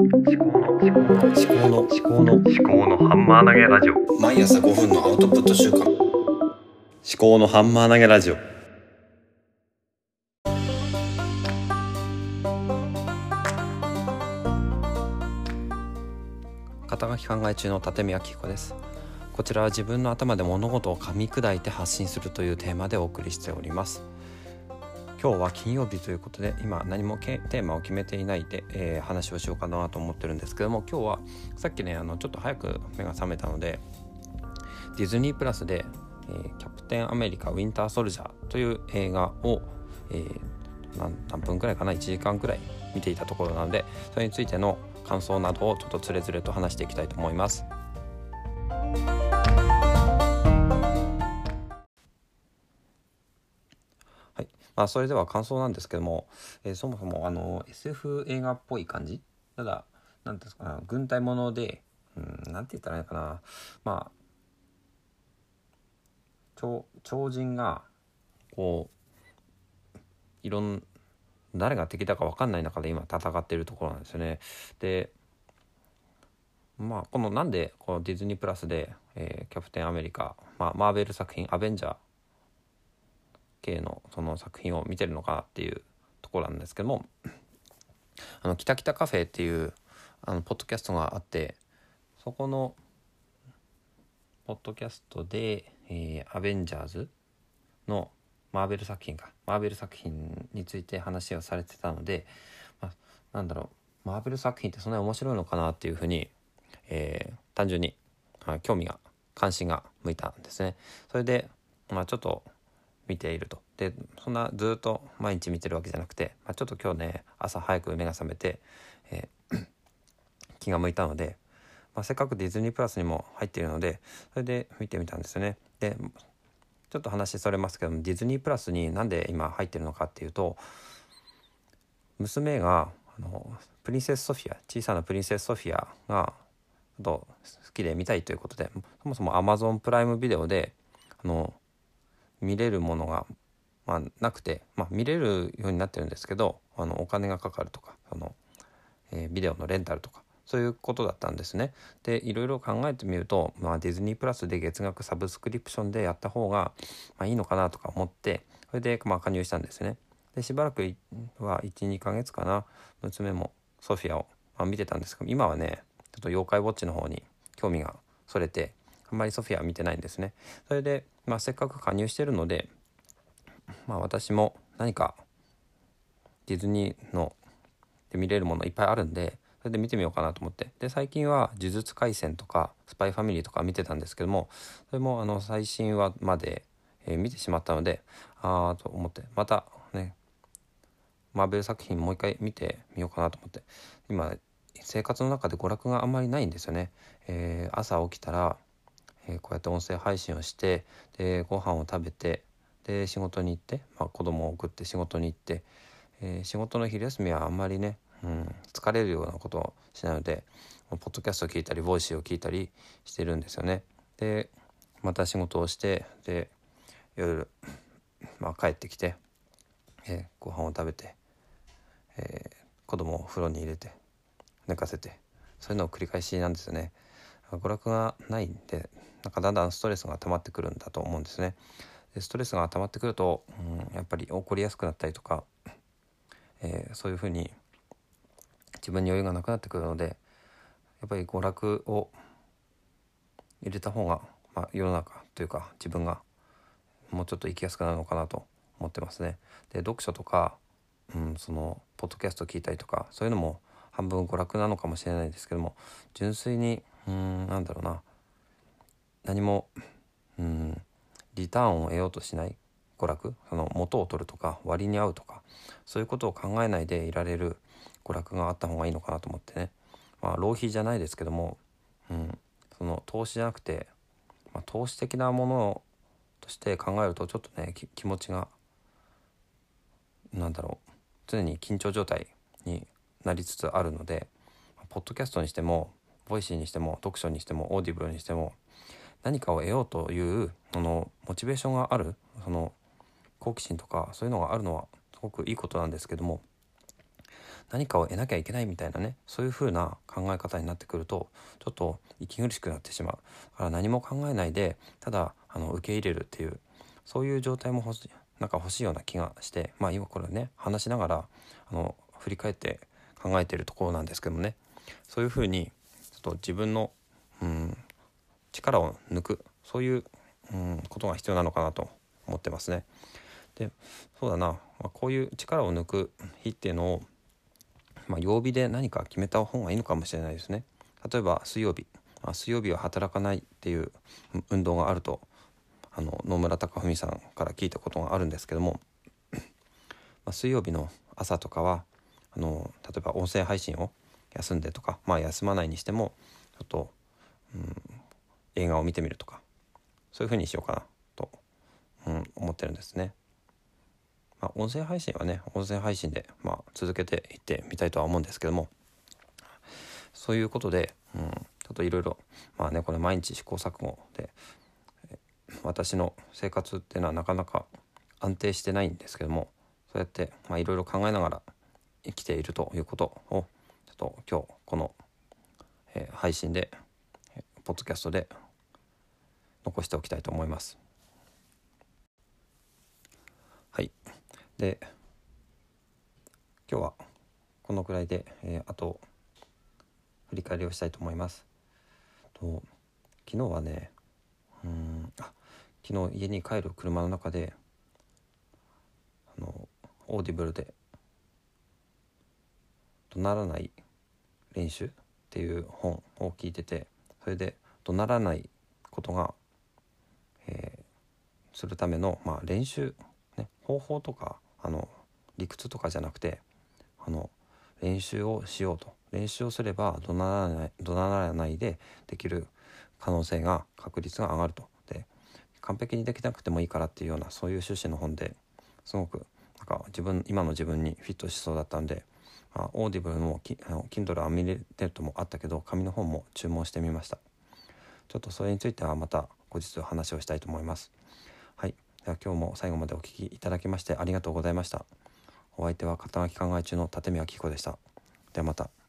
思考の思考の思考の思考の思考のハンマー投げラジオ。毎朝5分のアウトプット週間思考のハンマー投げラジオ。肩書き考え中の立見明彦です。こちらは自分の頭で物事を噛み砕いて発信するというテーマでお送りしております今日は金曜日ということで今何もテーマを決めていないで、えー、話をしようかなと思ってるんですけども今日はさっきねあのちょっと早く目が覚めたのでディズニープラスで、えー、キャプテンアメリカウィンターソルジャーという映画を、えー、何分くらいかな1時間くらい見ていたところなのでそれについての感想などをちょっとつれづれと話していきたいと思います。まあ、それでは感想なんですけども、えー、そもそもあの SF 映画っぽい感じ？ただ何ですか？軍隊ものでうんなんて言ったらいいかな？まあ超超人がこういろん誰が敵だか分かんない中で今戦ってるところなんですよね。でまあこのなんでこのディズニープラスで、えー、キャプテンアメリカ、まあ、マーベル作品「アベンジャー」系のその作品を見てるのかっていうところなんですけどもあの「きたきたカフェ」っていうあのポッドキャストがあってそこのポッドキャストで「えー、アベンジャーズ」のマーベル作品かマーベル作品について話をされてたので、まあ、なんだろうマーベル作品ってそんなに面白いのかなっていうふうに、えー、単純に、興味が関心が向いたんですね。それで、まあ、ちょっと見ていると。でそんなずっと毎日見てるわけじゃなくて、まあ、ちょっと今日ね朝早く目が覚めて、えー、気が向いたので、まあ、せっかくディズニープラスにも入っているのでそれで見てみたんですよね。でちょっと話それますけどもディズニープラスになんで今入ってるのかっていうと娘があのプリンセス・ソフィア小さなプリンセス・ソフィアがと好きで見たいということでそもそもアマゾンプライムビデオであの見れるものが、まあ、なくて、まあ、見れるようになってるんですけどあのお金がかかるとかその、えー、ビデオのレンタルとかそういうことだったんですね。でいろいろ考えてみると、まあ、ディズニープラスで月額サブスクリプションでやった方が、まあ、いいのかなとか思ってそれで、まあ、加入したんですね。でしばらくは12ヶ月かな娘もソフィアを、まあ、見てたんですけど今はねちょっと妖怪ウォッチの方に興味がそれてあんまりソフィアは見てないんですね。それで、まあ、せっかく加入してるので、まあ、私も何かディズニーので見れるものいっぱいあるんでそれで見てみようかなと思ってで最近は「呪術廻戦」とか「スパイファミリー」とか見てたんですけどもそれもあの最新話まで、えー、見てしまったのでああと思ってまたねマーベル作品もう一回見てみようかなと思って今生活の中で娯楽があんまりないんですよね。えー、朝起きたら、えー、こうやって音声配信をしてでご飯を食べてで仕事に行って、まあ、子供を送って仕事に行って、えー、仕事の昼休みはあんまりねうん、疲れるようなことをしないのでポッドキャストを聞いたり Voicy を聞いたりしてるんですよね。でまた仕事をしてで夜、まあ、帰ってきて、えー、ご飯を食べて、えー、子供を風呂に入れて寝かせてそういうのを繰り返しなんですよね。娯楽がないんでなんかだんだんストレスが溜まってくるんだと思うんですね。でストレスが溜まってくると、うん、やっぱり怒りやすくなったりとか、えー、そういうふうに自分に余裕がなくなってくるのでやっぱり娯楽を入れた方が、まあ、世の中というか自分がもうちょっと生きやすくなるのかなと思ってますね。で読書とか、うん、そのポッドキャスト聞いたりとかそういうのも半分娯楽なのかもしれないですけども純粋にうんなんだろうな。何もうんリターンを得ようとしない。娯楽？その元を取るとか割に合うとか。そういうことを考えないでいられる。娯楽があった方がいいのかなと思ってね。まあ浪費じゃないですけども、うん、その投資じゃなくて、まあ、投資的なものとして考えるとちょっとね気持ちがなんだろう。常に緊張状態になりつつあるのでポッドキャストにしても Voicy にしても読書にしても Audible にしても何かを得ようというそのモチベーションがあるその好奇心とかそういうのがあるのはすごくいいことなんですけども何かを得なきゃいけないみたいなねそういう風な考え方になってくるとちょっと息苦しくなってしまう。だから何も考えないでただあの受け入れるっていうそういう状態も欲しなんか欲しいような気がしてまあ今これね話しながらあの振り返って考えてるところなんですけどもね。そういう風にと自分の、うん、力を抜くそういう、うん、ことが必要なのかなと思ってますね。でそうだな、まあ、こういう力を抜く日っていうのを、まあ、曜日で何か決めた方がいいのかもしれないですね。例えば水曜日、まあ、水曜日は働かないっていう運動があるとあの野村貴文さんから聞いたことがあるんですけども、まあ、水曜日の朝とかはあの例えば音声配信を休んでとかまあ休まないにしてもちょっと、うん、映画を見てみるとかそういう風にしようかなと、うん、思ってるんですね。まあ、音声配信はね音声配信で、まあ、続けていってみたいとは思うんですけどもそういうことで、うん、ちょっといろいろまあねこれ毎日試行錯誤で私の生活っていうのはなかなか安定してないんですけどもそうやっていろいろ考えながら生きているということをと今日この、えー、配信で、ポッドキャストで残しておきたいと思います。はいで今日はこのくらいで、えー、あと振り返りをしたいと思います。と昨日はねうんあ昨日家に帰る車の中であの Audible で「怒鳴らない練習」っていう本を聞いててそれで怒鳴らないことが、えー、するための、まあ、練習、ね、方法とかあの理屈とかじゃなくてあの練習をしようと。練習をすれば怒鳴らない怒鳴らないでできる可能性が確率が上がると。で完璧にできなくてもいいからっていうようなそういう趣旨の本ですごくなんか自分今の自分にフィットしそうだったんで、あ、オーディブルのキあの Kindle アミレテッドもあったけど紙の本も注文してみました。ちょっとそれについてはまた後日話をしたいと思います。はい。では今日も最後までお聴きいただきましてありがとうございました。お相手は肩書き考え中の立見明子でした。ではまた。